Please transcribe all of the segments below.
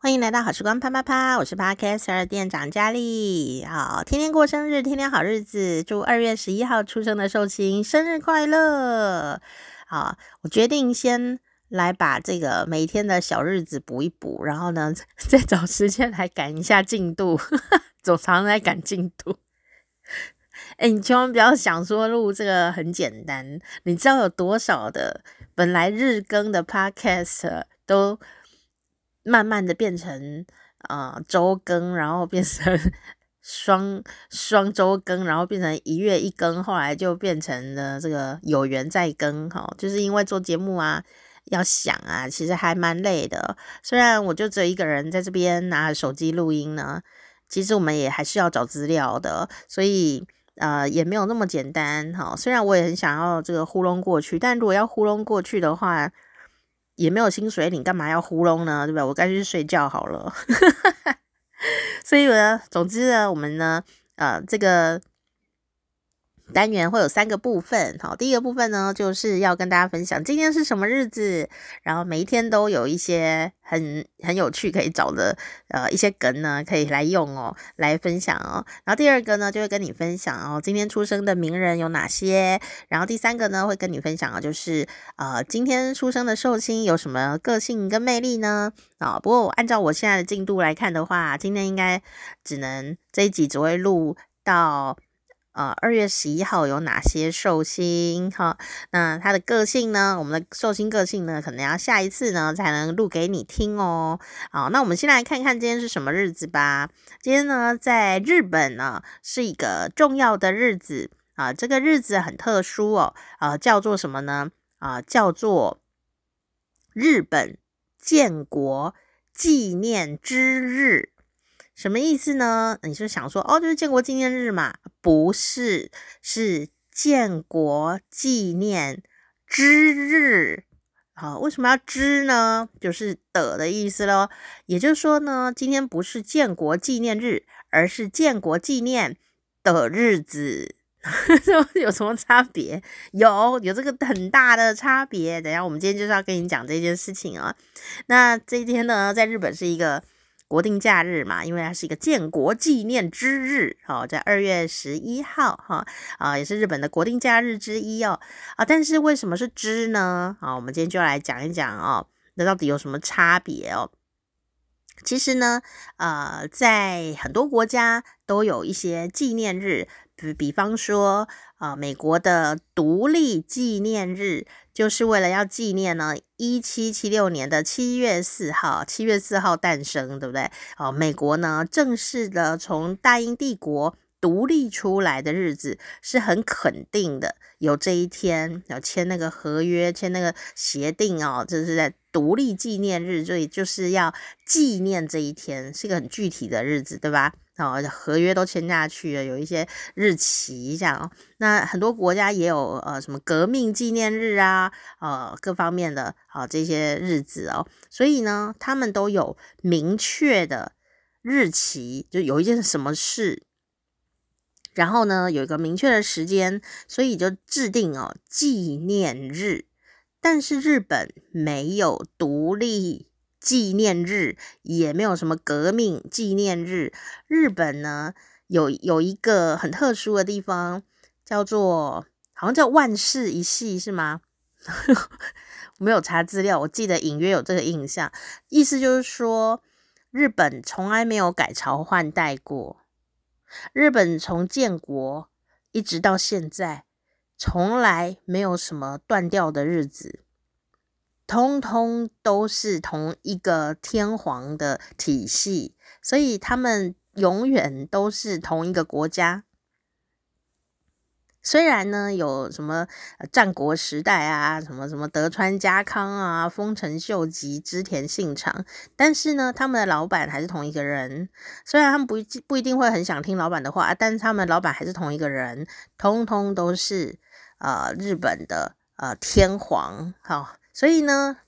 欢迎来到好时光啪啪啪，我是 Podcaster 店长佳丽。好，天天过生日，天天好日子，祝二月十一号出生的寿星生日快乐。好，我决定先来把这个每天的小日子补一补，然后呢，再找时间来赶一下进度，走常来赶进度。哎，你千万不要想说录这个很简单，你知道有多少的本来日更的 Podcast 都。慢慢的变成呃周更，然后变成双双周更，然后变成一月一更，后来就变成了这个有缘再更哈，就是因为做节目啊，要想啊，其实还蛮累的。虽然我就只有一个人在这边拿着手机录音呢，其实我们也还是要找资料的，所以呃也没有那么简单哈。虽然我也很想要这个糊弄过去，但如果要糊弄过去的话，也没有薪水你，干嘛要糊弄呢？对吧？我该去睡觉好了。所以呢，总之呢，我们呢，呃，这个。单元会有三个部分，好，第一个部分呢，就是要跟大家分享今天是什么日子，然后每一天都有一些很很有趣可以找的呃一些梗呢，可以来用哦，来分享哦。然后第二个呢，就会跟你分享哦，今天出生的名人有哪些。然后第三个呢，会跟你分享啊，就是呃今天出生的寿星有什么个性跟魅力呢？啊，不过按照我现在的进度来看的话，今天应该只能这一集只会录到。呃，二月十一号有哪些寿星？哈，那他的个性呢？我们的寿星个性呢，可能要下一次呢才能录给你听哦。好，那我们先来看看今天是什么日子吧。今天呢，在日本呢是一个重要的日子啊，这个日子很特殊哦，啊，叫做什么呢？啊，叫做日本建国纪念之日。什么意思呢？你是想说哦，就是建国纪念日嘛？不是，是建国纪念之日。好，为什么要之呢？就是的的意思喽。也就是说呢，今天不是建国纪念日，而是建国纪念的日子。有什么差别？有，有这个很大的差别。等下，我们今天就是要跟你讲这件事情啊。那这一天呢，在日本是一个。国定假日嘛，因为它是一个建国纪念之日，哦，在二月十一号，哈啊，也是日本的国定假日之一哦，啊，但是为什么是之呢？啊，我们今天就要来讲一讲哦，那到底有什么差别哦？其实呢，呃，在很多国家都有一些纪念日，比比方说，啊，美国的独立纪念日。就是为了要纪念呢，一七七六年的七月四号，七月四号诞生，对不对？哦，美国呢正式的从大英帝国独立出来的日子是很肯定的，有这一天要签那个合约，签那个协定哦，这是在独立纪念日，所以就是要纪念这一天，是一个很具体的日子，对吧？哦，合约都签下去了，有一些日期这样。那很多国家也有呃什么革命纪念日啊，呃各方面的啊、这些日子哦。所以呢，他们都有明确的日期，就有一件什么事，然后呢有一个明确的时间，所以就制定哦纪念日。但是日本没有独立。纪念日也没有什么革命纪念日。日本呢，有有一个很特殊的地方，叫做好像叫万世一系是吗？没有查资料，我记得隐约有这个印象。意思就是说，日本从来没有改朝换代过。日本从建国一直到现在，从来没有什么断掉的日子。通通都是同一个天皇的体系，所以他们永远都是同一个国家。虽然呢，有什么战国时代啊，什么什么德川家康啊、丰臣秀吉、织田信长，但是呢，他们的老板还是同一个人。虽然他们不不一定会很想听老板的话，但是他们老板还是同一个人，通通都是呃日本的呃天皇，好。所以呢，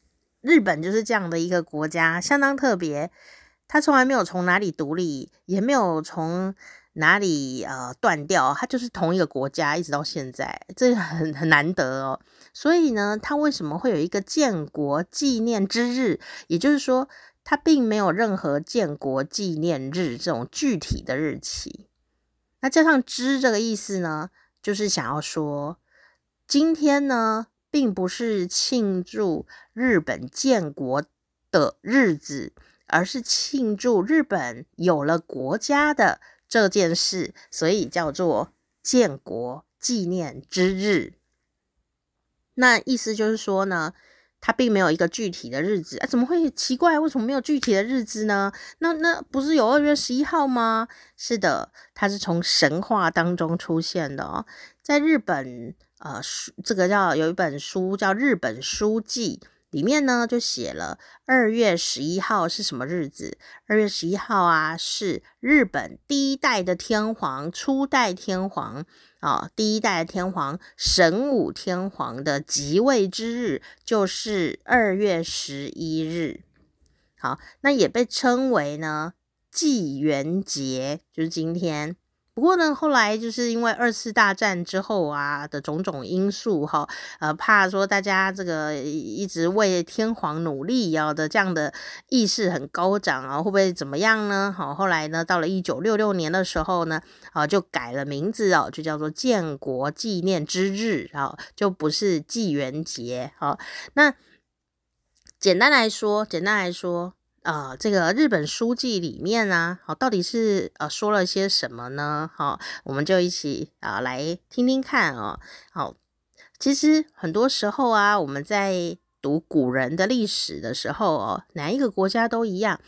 日本就是这样的一个国家，相当特别。他从来没有从哪里独立，也没有从哪里呃断掉，它就是同一个国家，一直到现在，这很很难得哦。所以呢，它为什么会有一个建国纪念之日？也就是说，它并没有任何建国纪念日这种具体的日期。那加上“之”这个意思呢，就是想要说，今天呢，并不是庆祝日本建国的日子，而是庆祝日本有了国家的这件事，所以叫做建国纪念之日。那意思就是说呢，它并没有一个具体的日子啊，怎么会奇怪？为什么没有具体的日子呢？那那不是有二月十一号吗？是的，它是从神话当中出现的哦。在日本，呃，书这个叫有一本书叫《日本书记》，里面呢就写了二月十一号是什么日子？二月十一号啊，是日本第一代的天皇，初代天皇。啊、哦，第一代天皇神武天皇的即位之日就是二月十一日。好，那也被称为呢纪元节，就是今天。不过呢，后来就是因为二次大战之后啊的种种因素哈，呃，怕说大家这个一直为天皇努力要的这样的意识很高涨啊，会不会怎么样呢？好，后来呢，到了一九六六年的时候呢，啊，就改了名字哦，就叫做建国纪念之日啊，就不是纪元节。好，那简单来说，简单来说。啊、呃，这个日本书记里面啊，好，到底是呃说了些什么呢？好，我们就一起啊、呃、来听听看哦。好，其实很多时候啊，我们在读古人的历史的时候哦，哪一个国家都一样，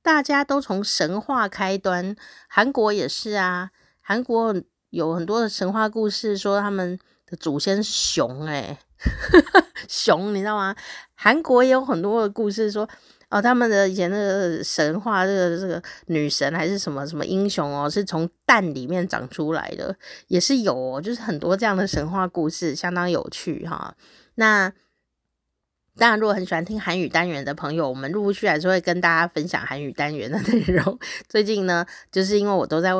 大家都从神话开端。韩国也是啊，韩国有很多的神话故事，说他们的祖先是熊、欸，诶 熊，你知道吗？韩国也有很多的故事说。哦，他们的以前那个神话，这个这个女神还是什么什么英雄哦，是从蛋里面长出来的，也是有，就是很多这样的神话故事，相当有趣哈。那当然，如果很喜欢听韩语单元的朋友，我们陆陆续续还是会跟大家分享韩语单元的内容。最近呢，就是因为我都在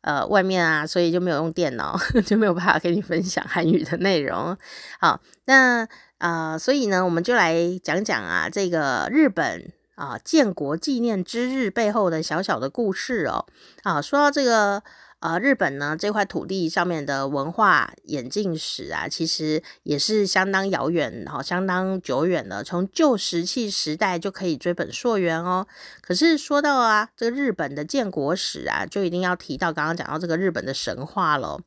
呃外面啊，所以就没有用电脑，就没有办法跟你分享韩语的内容。好，那。啊、呃，所以呢，我们就来讲讲啊，这个日本啊、建国纪念之日背后的小小的故事哦。啊，说到这个呃，日本呢这块土地上面的文化演进史啊，其实也是相当遥远，好、哦，相当久远了，从旧石器时代就可以追本溯源哦。可是说到啊，这个日本的建国史啊，就一定要提到刚刚讲到这个日本的神话喽。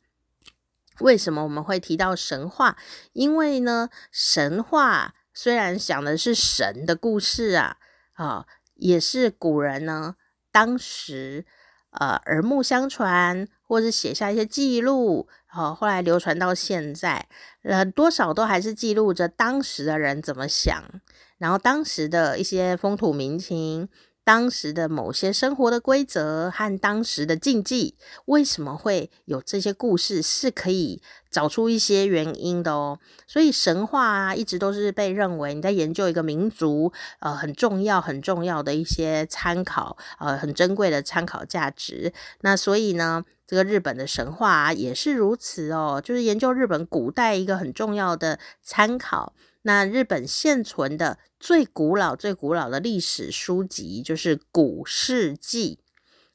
为什么我们会提到神话？因为呢，神话虽然讲的是神的故事啊，啊，也是古人呢当时呃耳目相传，或是写下一些记录，啊，后来流传到现在，呃，多少都还是记录着当时的人怎么想，然后当时的一些风土民情。当时的某些生活的规则和当时的禁忌，为什么会有这些故事，是可以找出一些原因的哦。所以神话啊，一直都是被认为你在研究一个民族，呃，很重要、很重要的一些参考，呃，很珍贵的参考价值。那所以呢，这个日本的神话，也是如此哦，就是研究日本古代一个很重要的参考。那日本现存的最古老、最古老的历史书籍就是《古事记》。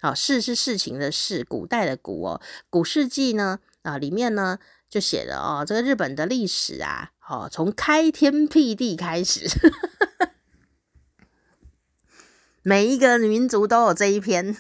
好，事是事情的事，古代的古哦，《古事记》呢，啊，里面呢就写了哦，这个日本的历史啊，哦，从开天辟地开始，每一个民族都有这一篇，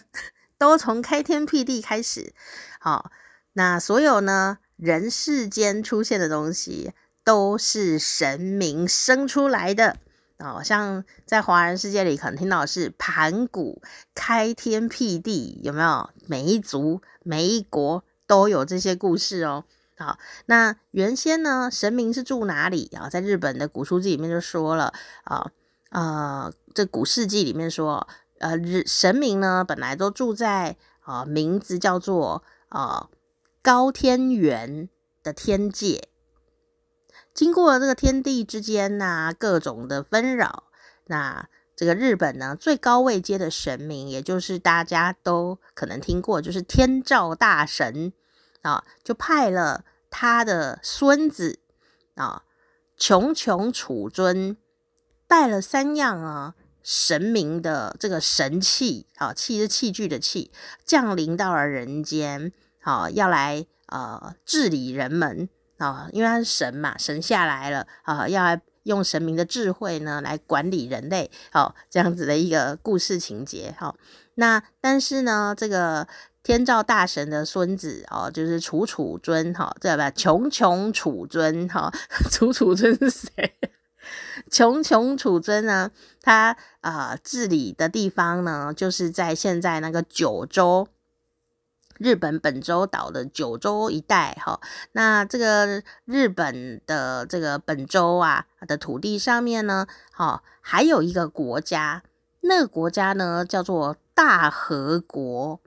都从开天辟地开始。好，那所有呢，人世间出现的东西。都是神明生出来的哦，像在华人世界里可能听到是盘古开天辟地，有没有？每一族、每一国都有这些故事哦。好，那原先呢，神明是住哪里啊？在日本的古书记里面就说了啊，呃，这古世纪里面说，呃，日神明呢本来都住在啊，名字叫做啊高天原的天界。经过这个天地之间呐、各种的纷扰，那这个日本呢，最高位阶的神明，也就是大家都可能听过，就是天照大神啊，就派了他的孙子啊，穷琼楚尊，带了三样啊神明的这个神器啊，器是器具的器，降临到了人间，好，要来呃治理人们啊，因为他是神嘛，神下来了啊，要用神明的智慧呢来管理人类，好，这样子的一个故事情节，好，那但是呢，这个天照大神的孙子哦，就是楚楚尊，哈，对吧？穷穷楚尊，哈，楚楚尊是谁？穷穷楚尊呢？他啊、治理的地方呢，就是在现在那个九州，日本本州岛的九州一带哈。那这个日本的这个本州啊的土地上面呢，哈，还有一个国家，那个国家呢叫做大和国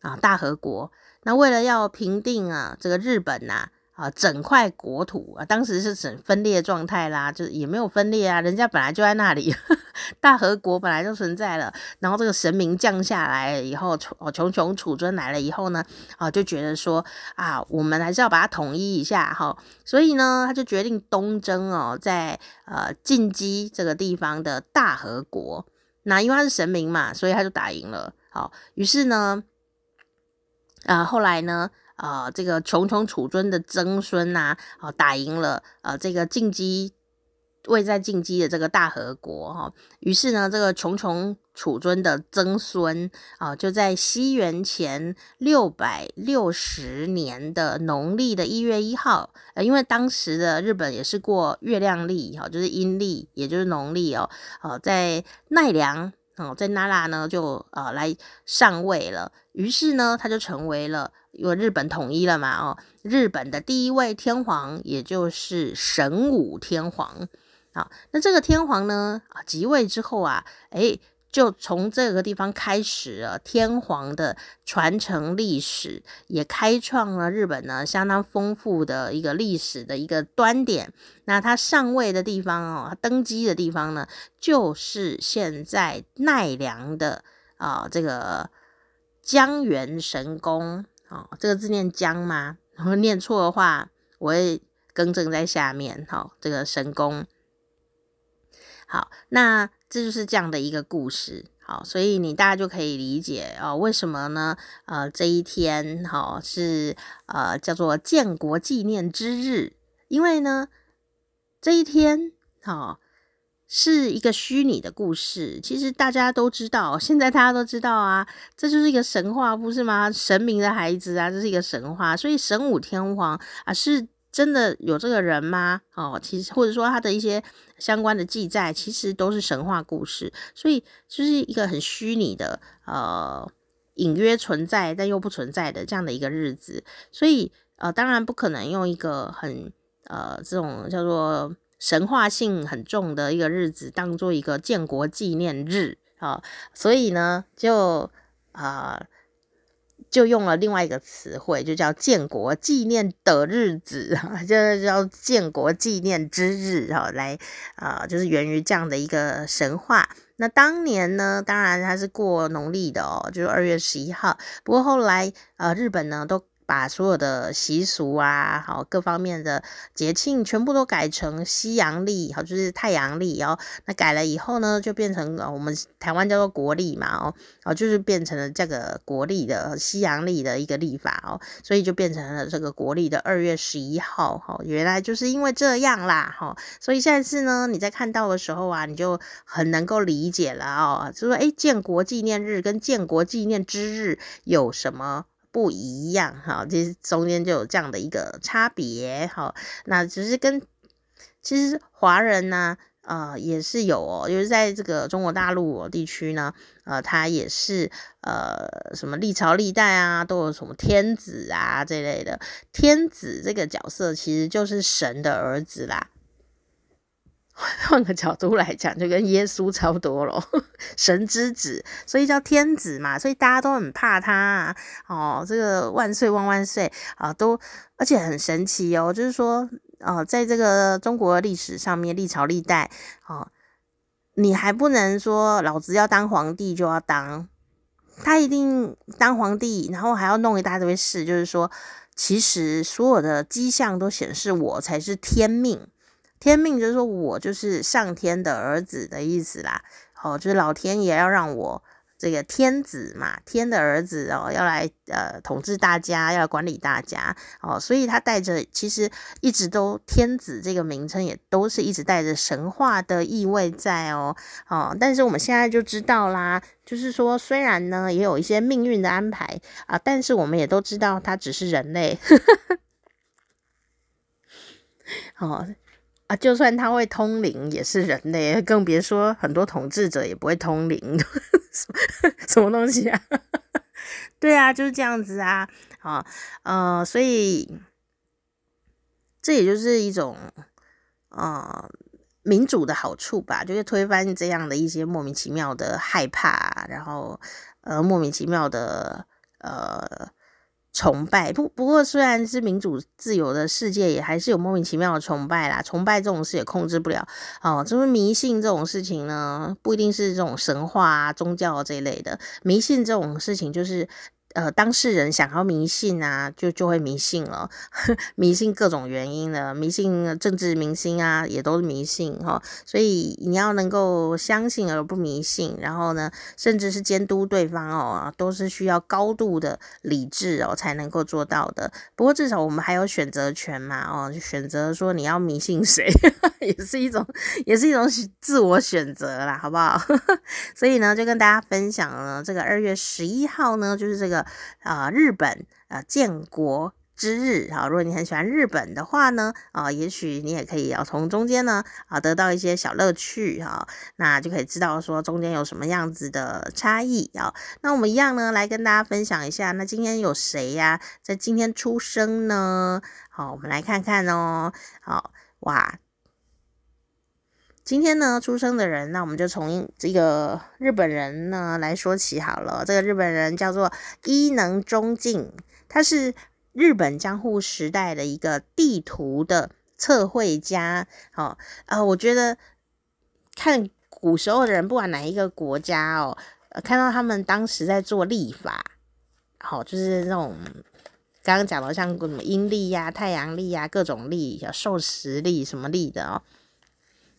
啊，大和国。那为了要平定啊这个日本呐、啊，整块国土啊，当时是整分裂状态啦，就是也没有分裂啊，人家本来就在那里，大和国本来就存在了。然后这个神明降下来以后，哦穷穷楚尊来了以后呢，啊，就觉得说啊，我们还是要把它统一一下哈，所以呢，他就决定东征哦，在呃进击这个地方的大和国。那因为他是神明嘛，所以他就打赢了。好，于是呢，啊，后来呢。啊、这个穷穷楚尊的曾孙呐，啊、打赢了呃这个进击未在进击的这个大和国哈，于是呢，这个穷穷楚尊的曾孙啊、就在西元前六百六十年的农历的一月一号，呃，因为当时的日本也是过月亮历哈，就是阴历，也就是农历哦，呃，在奈良哦、在奈拉呢就呃来上位了，于是呢，他就成为了。因为日本统一了嘛，哦，日本的第一位天皇也就是神武天皇，好，那这个天皇呢，啊，即位之后啊，诶，就从这个地方开始了天皇的传承历史，也开创了日本呢相当丰富的一个历史的一个端点。那他上位的地方哦，他登基的地方呢，就是现在奈良的啊这个江原神宫。哦，这个字念江吗？然后念错的话，我会更正在下面。好、哦，这个神功。好，那这就是这样的一个故事。好，所以你大家就可以理解哦，为什么呢？呃，这一天哈、哦、是呃叫做建国纪念之日，因为呢这一天好。哦是一个虚拟的故事，其实大家都知道，现在大家都知道啊，这就是一个神话，不是吗？神明的孩子啊，这是一个神话，所以神武天皇啊，是真的有这个人吗？哦，其实或者说他的一些相关的记载，其实都是神话故事，所以就是一个很虚拟的，呃，隐约存在但又不存在的这样的一个日子，所以呃，当然不可能用一个很呃这种叫做。神话性很重的一个日子，当做一个建国纪念日啊，所以呢，就啊、就用了另外一个词汇，就叫建国纪念的日子啊，就叫建国纪念之日哈，来啊、就是源于这样的一个神话。那当年呢，当然它是过农历的哦，就是二月十一号。不过后来呃，日本呢都。把所有的习俗啊，好各方面的节庆全部都改成西洋历，好就是太阳历哦。那改了以后呢，就变成我们台湾叫做国历嘛，哦哦就是变成了这个国历的西洋历的一个历法哦，所以就变成了这个国历的二月十一号。哈，原来就是因为这样啦，哈，所以下一次呢，你在看到的时候啊，你就很能够理解了哦，就说诶，建国纪念日跟建国纪念之日有什么？不一样哈，其实中间就有这样的一个差别哈。那只是跟其实华人呢，呃，也是有哦，就是在这个中国大陆地区呢，呃，他也是呃，什么历朝历代啊，都有什么天子啊这类的。天子这个角色其实就是神的儿子啦。换个角度来讲，就跟耶稣差不多咯，神之子，所以叫天子嘛，所以大家都很怕他啊。哦，这个万岁万万岁啊，都而且很神奇哦，就是说，哦，在这个中国历史上面，历朝历代，哦，你还不能说老子要当皇帝就要当，他一定当皇帝，然后还要弄一大堆事，就是说，其实所有的迹象都显示我才是天命。天命就是说我就是上天的儿子的意思啦，哦，就是老天爷要让我。这个天子嘛，天的儿子哦，要来呃统治大家，要管理大家哦，所以他带着其实一直都天子这个名称也都是一直带着神话的意味在哦哦，但是我们现在就知道啦，就是说虽然呢也有一些命运的安排啊，但是我们也都知道他只是人类，哦。啊，就算他会通灵，也是人类，更别说很多统治者也不会通灵，什么东西啊？对啊，就是这样子啊，啊，呃，所以这也就是一种呃民主的好处吧，就是推翻这样的一些莫名其妙的害怕，然后呃莫名其妙的呃。崇拜不不过，虽然是民主自由的世界，也还是有莫名其妙的崇拜啦。崇拜这种事也控制不了哦。就是迷信这种事情呢，不一定是这种神话啊、宗教这一类的迷信这种事情，就是。呃，当事人想要迷信啊，就就会迷信了，迷信各种原因的，迷信政治明星啊，也都是迷信哈。所以你要能够相信而不迷信，然后呢，甚至是监督对方哦，都是需要高度的理智哦才能够做到的。不过至少我们还有选择权嘛，哦，选择说你要迷信谁，也是一种，也是一种自我选择啦，好不好？所以呢，就跟大家分享了这个二月十一号呢，就是这个。啊、日本啊、建国之日啊，如果你很喜欢日本的话呢，啊、也许你也可以要从中间呢啊得到一些小乐趣哈，那就可以知道说中间有什么样子的差异啊。那我们一样呢，来跟大家分享一下，那今天有谁呀，在今天出生呢？好，我们来看看哦。好，哇。今天呢，出生的人，那我们就从这个日本人呢来说起好了。这个日本人叫做伊能忠敬，他是日本江户时代的一个地图的测绘家。哦、呃，我觉得看古时候的人，不管哪一个国家哦，看到他们当时在做历法，好、哦，就是那种刚刚讲的像什么阴历呀、太阳历呀、各种历、叫授时历什么历的哦。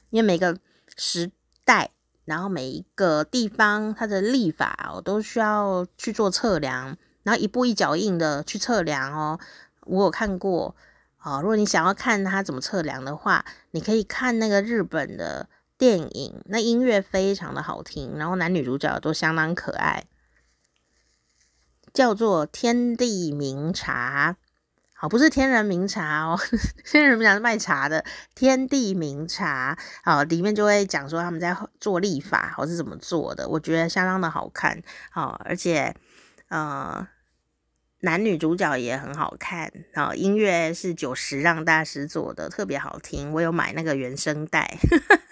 因为每个时代，然后每一个地方，它的立法我都需要去做测量，然后一步一脚印的去测量哦。我有看过啊，如果你想要看它怎么测量的话，你可以看那个日本的电影，那音乐非常的好听，然后男女主角都相当可爱，叫做《天地明察》。好，不是天人名茶哦，天人名茶是卖茶的。天地名茶，好，里面就会讲说他们在做立法，或是怎么做的，我觉得相当的好看。好，而且呃，男女主角也很好看。好，音乐是久石让大师做的，特别好听。我有买那个原声带。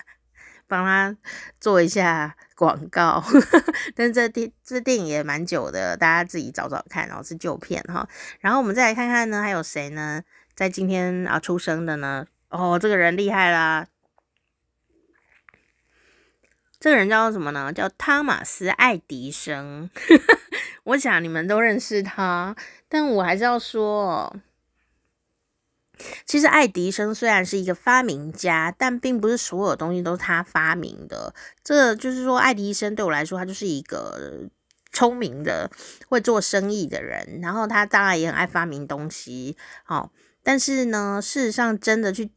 帮他做一下广告，但这电这电影也蛮久的，大家自己找找看，然后是旧片哈。然后我们再来看看呢，还有谁呢？在今天啊出生的呢？哦，这个人厉害啦！这个人叫什么呢？叫汤马斯·爱迪生。我想你们都认识他，但我还是要说。其实爱迪生虽然是一个发明家，但并不是所有东西都是他发明的。这就是说，爱迪生对我来说，他就是一个聪明的、会做生意的人。然后他当然也很爱发明东西，好，但是呢，事实上真的去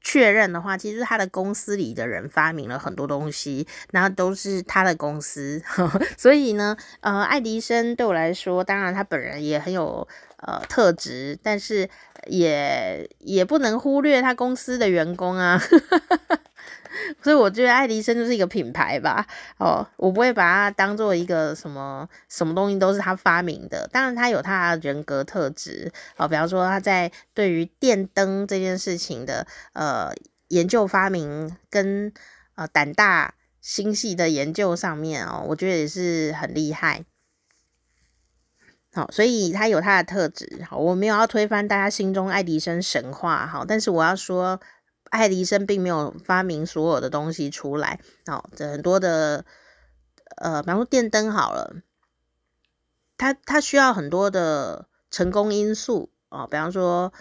确认的话，其实他的公司里的人发明了很多东西，然后都是他的公司。所以呢，呃，爱迪生对我来说，当然他本人也很有呃特质，但是。也也不能忽略他公司的员工啊，所以我觉得爱迪生就是一个品牌吧。哦，我不会把它当做一个什么什么东西都是他发明的。当然，他有他的人格特质哦，比方说他在对于电灯这件事情的呃研究发明跟呃胆大心细的研究上面哦，我觉得也是很厉害。好，所以他有他的特质。好，我没有要推翻大家心中爱迪生神话。好，但是我要说，爱迪生并没有发明所有的东西出来。好，这很多的，呃，比方说电灯好了，他他需要很多的成功因素哦，比方说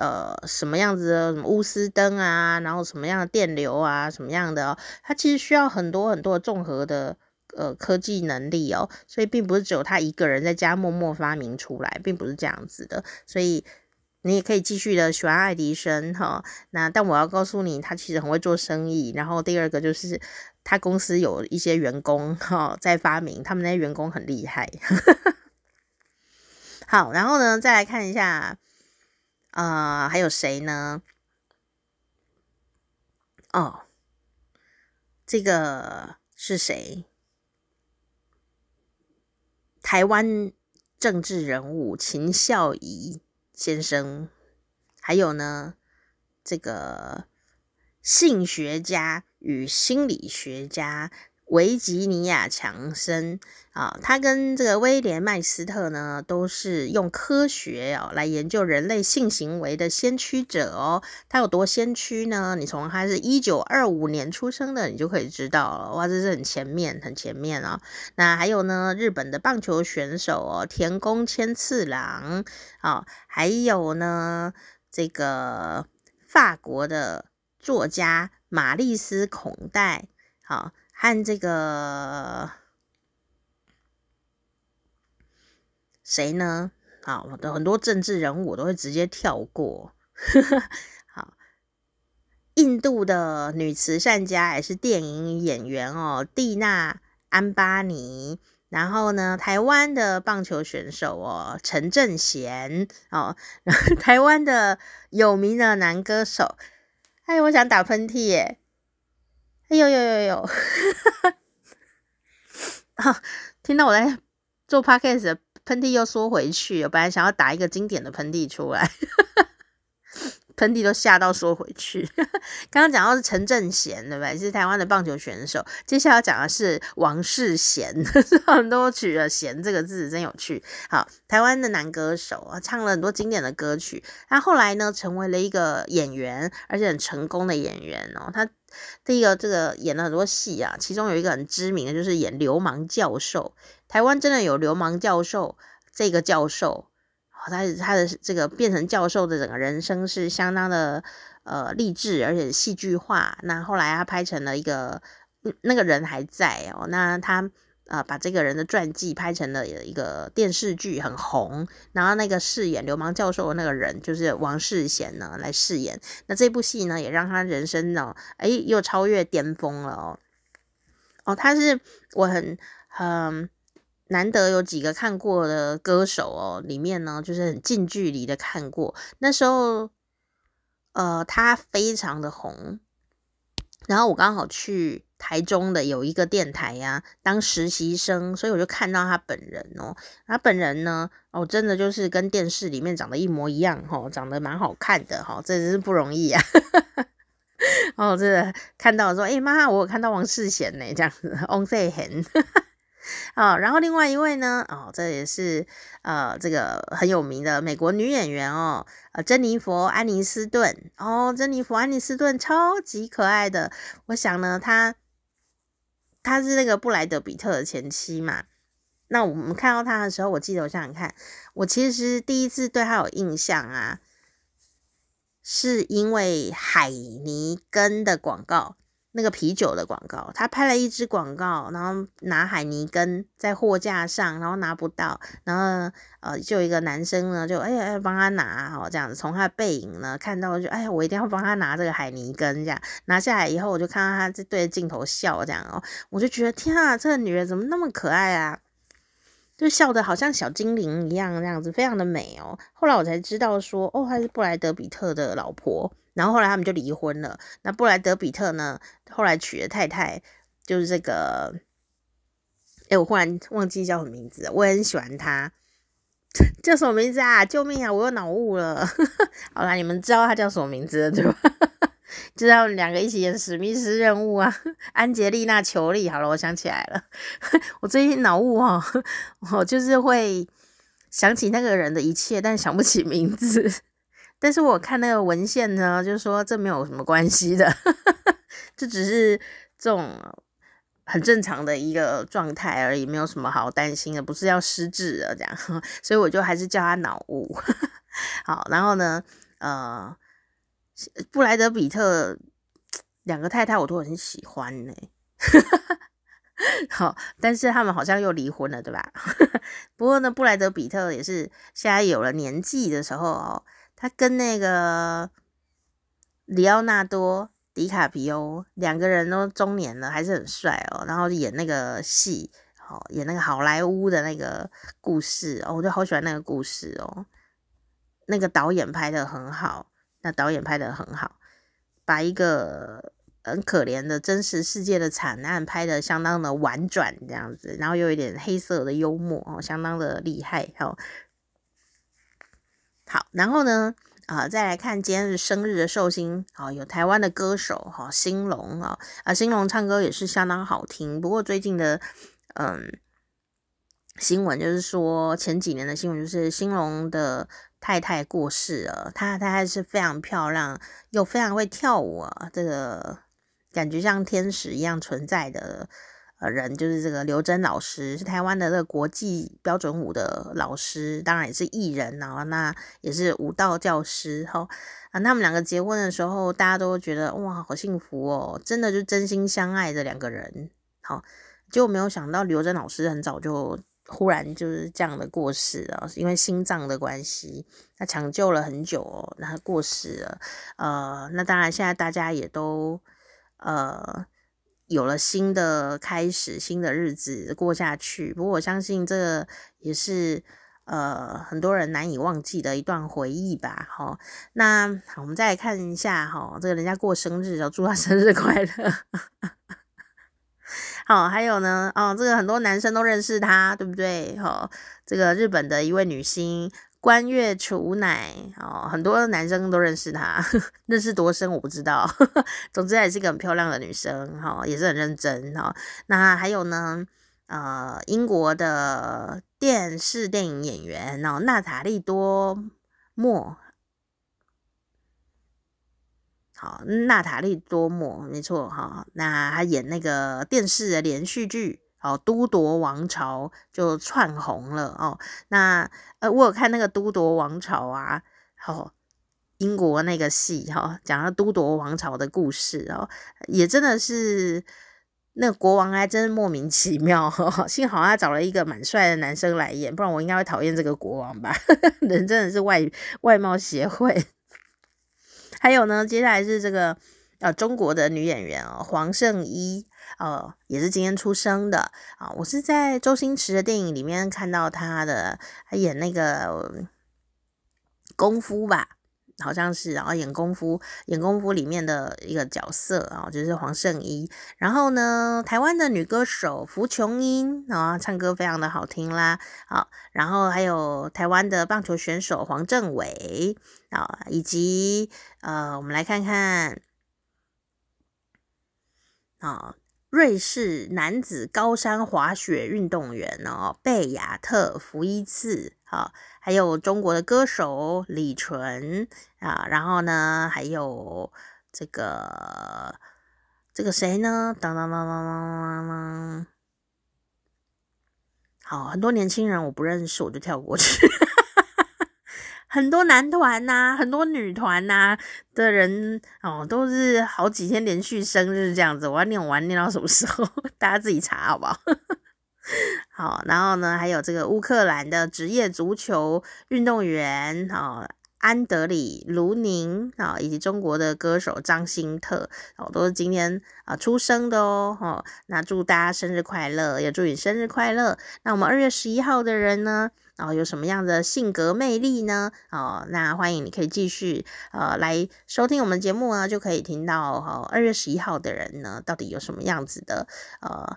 呃什么样子的什么钨丝灯啊，然后什么样的电流啊，什么样的哦，它其实需要很多很多综合的呃科技能力哦，所以并不是只有他一个人在家默默发明出来，并不是这样子的，所以。你也可以继续的喜欢爱迪生哈，那但我要告诉你，他其实很会做生意。然后第二个就是他公司有一些员工哈在发明，他们那些员工很厉害。好，然后呢，再来看一下，呃，还有谁呢？哦，这个是谁？台湾政治人物秦孝仪。先生，还有呢，这个性学家与心理学家维吉尼亚强森啊，他跟这个威廉麦斯特呢，都是用科学哦来研究人类性行为的先驱者哦。他有多先驱呢？你从他是一九二五年出生的，你就可以知道了。哇，这是很前面，很前面哦。那还有呢，日本的棒球选手哦，田宫千次郎啊。还有呢，这个法国的作家玛丽丝孔代，啊，和这个谁呢？好，我的很多政治人物我都会直接跳过。好，印度的女慈善家也是电影演员哦，蒂娜安巴尼。然后呢，台湾的棒球选手哦，陈正贤哦，台湾的有名的男歌手，哎，我想打喷嚏耶，哎呦呦呦呦，哈，听到我在做 podcast，喷嚏又缩回去，我本来想要打一个经典的喷嚏出来。喷嚏都吓到缩回去。刚刚讲到是陈正贤，对不对？是台湾的棒球选手。接下来讲的是王世贤，很多取了“贤”这个字，真有趣。好，台湾的男歌手啊，唱了很多经典的歌曲。他后来呢，成为了一个演员，而且很成功的演员哦。他第一个这个演了很多戏啊，其中有一个很知名的就是演流氓教授。台湾真的有流氓教授这个教授。他他的这个变成教授的整个人生是相当的呃励志，而且戏剧化。那后来他拍成了一个那个人还在哦，那他呃把这个人的传记拍成了一个电视剧，很红。然后那个饰演流氓教授的那个人就是王世贤呢来饰演。那这部戏呢也让他人生呢哎又超越巅峰了哦哦，他是我很很。嗯难得有几个看过的歌手哦，里面呢就是很近距离的看过。那时候，呃，他非常的红，然后我刚好去台中的有一个电台呀、啊、当实习生，所以我就看到他本人哦。他本人呢，哦，真的就是跟电视里面长得一模一样哦，长得蛮好看的哈、哦，这真是不容易啊。哦，这个看到说，哎妈，我有看到王世贤呢，这样子，王世贤。好，然后另外一位呢，哦，这也是呃，这个很有名的美国女演员哦，呃，珍妮佛·安妮斯顿哦，珍妮佛·安妮斯顿超级可爱的，我想呢，她她是那个布莱德彼特的前妻嘛。那我们看到她的时候，我记得我想想看，我其实第一次对她有印象啊，是因为海尼根的广告。那个啤酒的广告，他拍了一支广告，然后拿海尼根在货架上，然后拿不到，然后呃，就一个男生呢，就哎呀哎，帮他拿哦，这样子从他的背影呢看到就，就哎呀，我一定要帮他拿这个海尼根，这样拿下来以后，我就看到他在对着镜头笑，这样哦，我就觉得天啊，这个女人怎么那么可爱啊？就笑得好像小精灵一样，这样子非常的美哦。后来我才知道说，哦，她是布莱德彼特的老婆。然后后来他们就离婚了。那布莱德彼特呢，后来娶的太太就是这个，哎，我忽然忘记叫什么名字，我也很喜欢他，叫什么名字啊？救命啊！我又脑雾了。好啦，你们知道他叫什么名字了对吧？就是他们两个一起演史密斯任务啊，安洁莉娜·裘丽。好了，我想起来了，我最近脑雾哈，我就是会想起那个人的一切，但想不起名字。但是我看那个文献呢，就是说这没有什么关系的，这只是这种很正常的一个状态而已，没有什么好担心的，不是要失智了这样，所以我就还是叫他脑雾。好，然后呢？呃，布莱德彼特两个太太我都很喜欢呢。好，但是他们好像又离婚了，对吧？不过呢，布莱德彼特也是现在有了年纪的时候哦，他跟那个里奥纳多。迪卡皮欧两个人都中年了，还是很帅哦。然后演那个戏，好演那个好莱坞的那个故事哦，我就好喜欢那个故事哦。那个导演拍得很好，那导演拍得很好，把一个很可怜的真实世界的惨案拍得相当的婉转，这样子，然后又有一点黑色的幽默哦，相当的厉害哦。好，然后呢？啊，再来看今天是生日的寿星，啊，有台湾的歌手哈，兴隆啊，啊，兴隆唱歌也是相当好听。不过最近的嗯新闻就是说，前几年的新闻就是兴隆的太太过世了，他太太是非常漂亮又非常会跳舞啊，这个感觉像天使一样存在的。呃，人就是这个刘真老师，是台湾的这个国际标准舞的老师，当然也是艺人然后，那也是舞蹈教师哈。啊，他们两个结婚的时候，大家都觉得哇，好幸福哦，真的就真心相爱的两个人。好，结果没有想到刘真老师很早就忽然就是这样的过世了，因为心脏的关系，他抢救了很久哦，那他过世了。呃，那当然现在大家也都呃。有了新的开始，新的日子过下去。不过我相信这也是呃很多人难以忘记的一段回忆吧。好，那我们再来看一下哈，这个人家过生日，要祝他生日快乐。好，还有呢，哦，这个很多男生都认识他，对不对？好，这个日本的一位女星。观月楚乃哦，很多男生都认识她，认识多深我不知道。总之，还是一个很漂亮的女生哈，也是很认真哈。那还有呢，呃，英国的电视电影演员哦，娜塔莉多莫，好，娜塔莉多莫，没错哈。那她演那个电视的连续剧。哦，都铎王朝就窜红了哦。那呃，我有看那个都铎王朝啊，哦，英国那个戏哈，讲了都铎王朝的故事哦，也真的是那个国王还真是莫名其妙哦。幸好他找了一个蛮帅的男生来演，不然我应该会讨厌这个国王吧。人真的是外外貌协会。还有呢，接下来是这个呃中国的女演员哦，黄圣依。哦，也是今天出生的啊！我是在周星驰的电影里面看到他的，他演那个功夫吧，好像是，然后演功夫，演功夫里面的一个角色啊，就是黄圣依。然后呢，台湾的女歌手胡琼英啊，唱歌非常的好听啦。好，然后还有台湾的棒球选手黄政伟啊，以及呃，我们来看看啊。瑞士男子高山滑雪运动员哦，贝亚特·福伊茨，好，还有中国的歌手李纯啊，然后呢，还有这个这个谁呢？当当当当当当当，好，很多年轻人我不认识，我就跳过去。很多男团呐、啊，很多女团呐、啊、的人哦，都是好几天连续生日这样子。我要念完念到什么时候？大家自己查好不好？好，然后呢，还有这个乌克兰的职业足球运动员哦，安德里卢宁啊，以及中国的歌手张新特哦，都是今天啊出生的哦。哦，那祝大家生日快乐，也祝你生日快乐。那我们二月十一号的人呢？然后有什么样的性格魅力呢？哦，那欢迎你可以继续呃来收听我们节目呢，就可以听到哈二月十一号的人呢，到底有什么样子的呃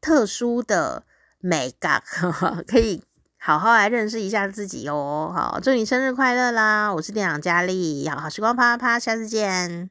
特殊的美感，可以好好来认识一下自己哦。好，祝你生日快乐啦！我是店长佳丽，好好时光啪啪啪，下次见。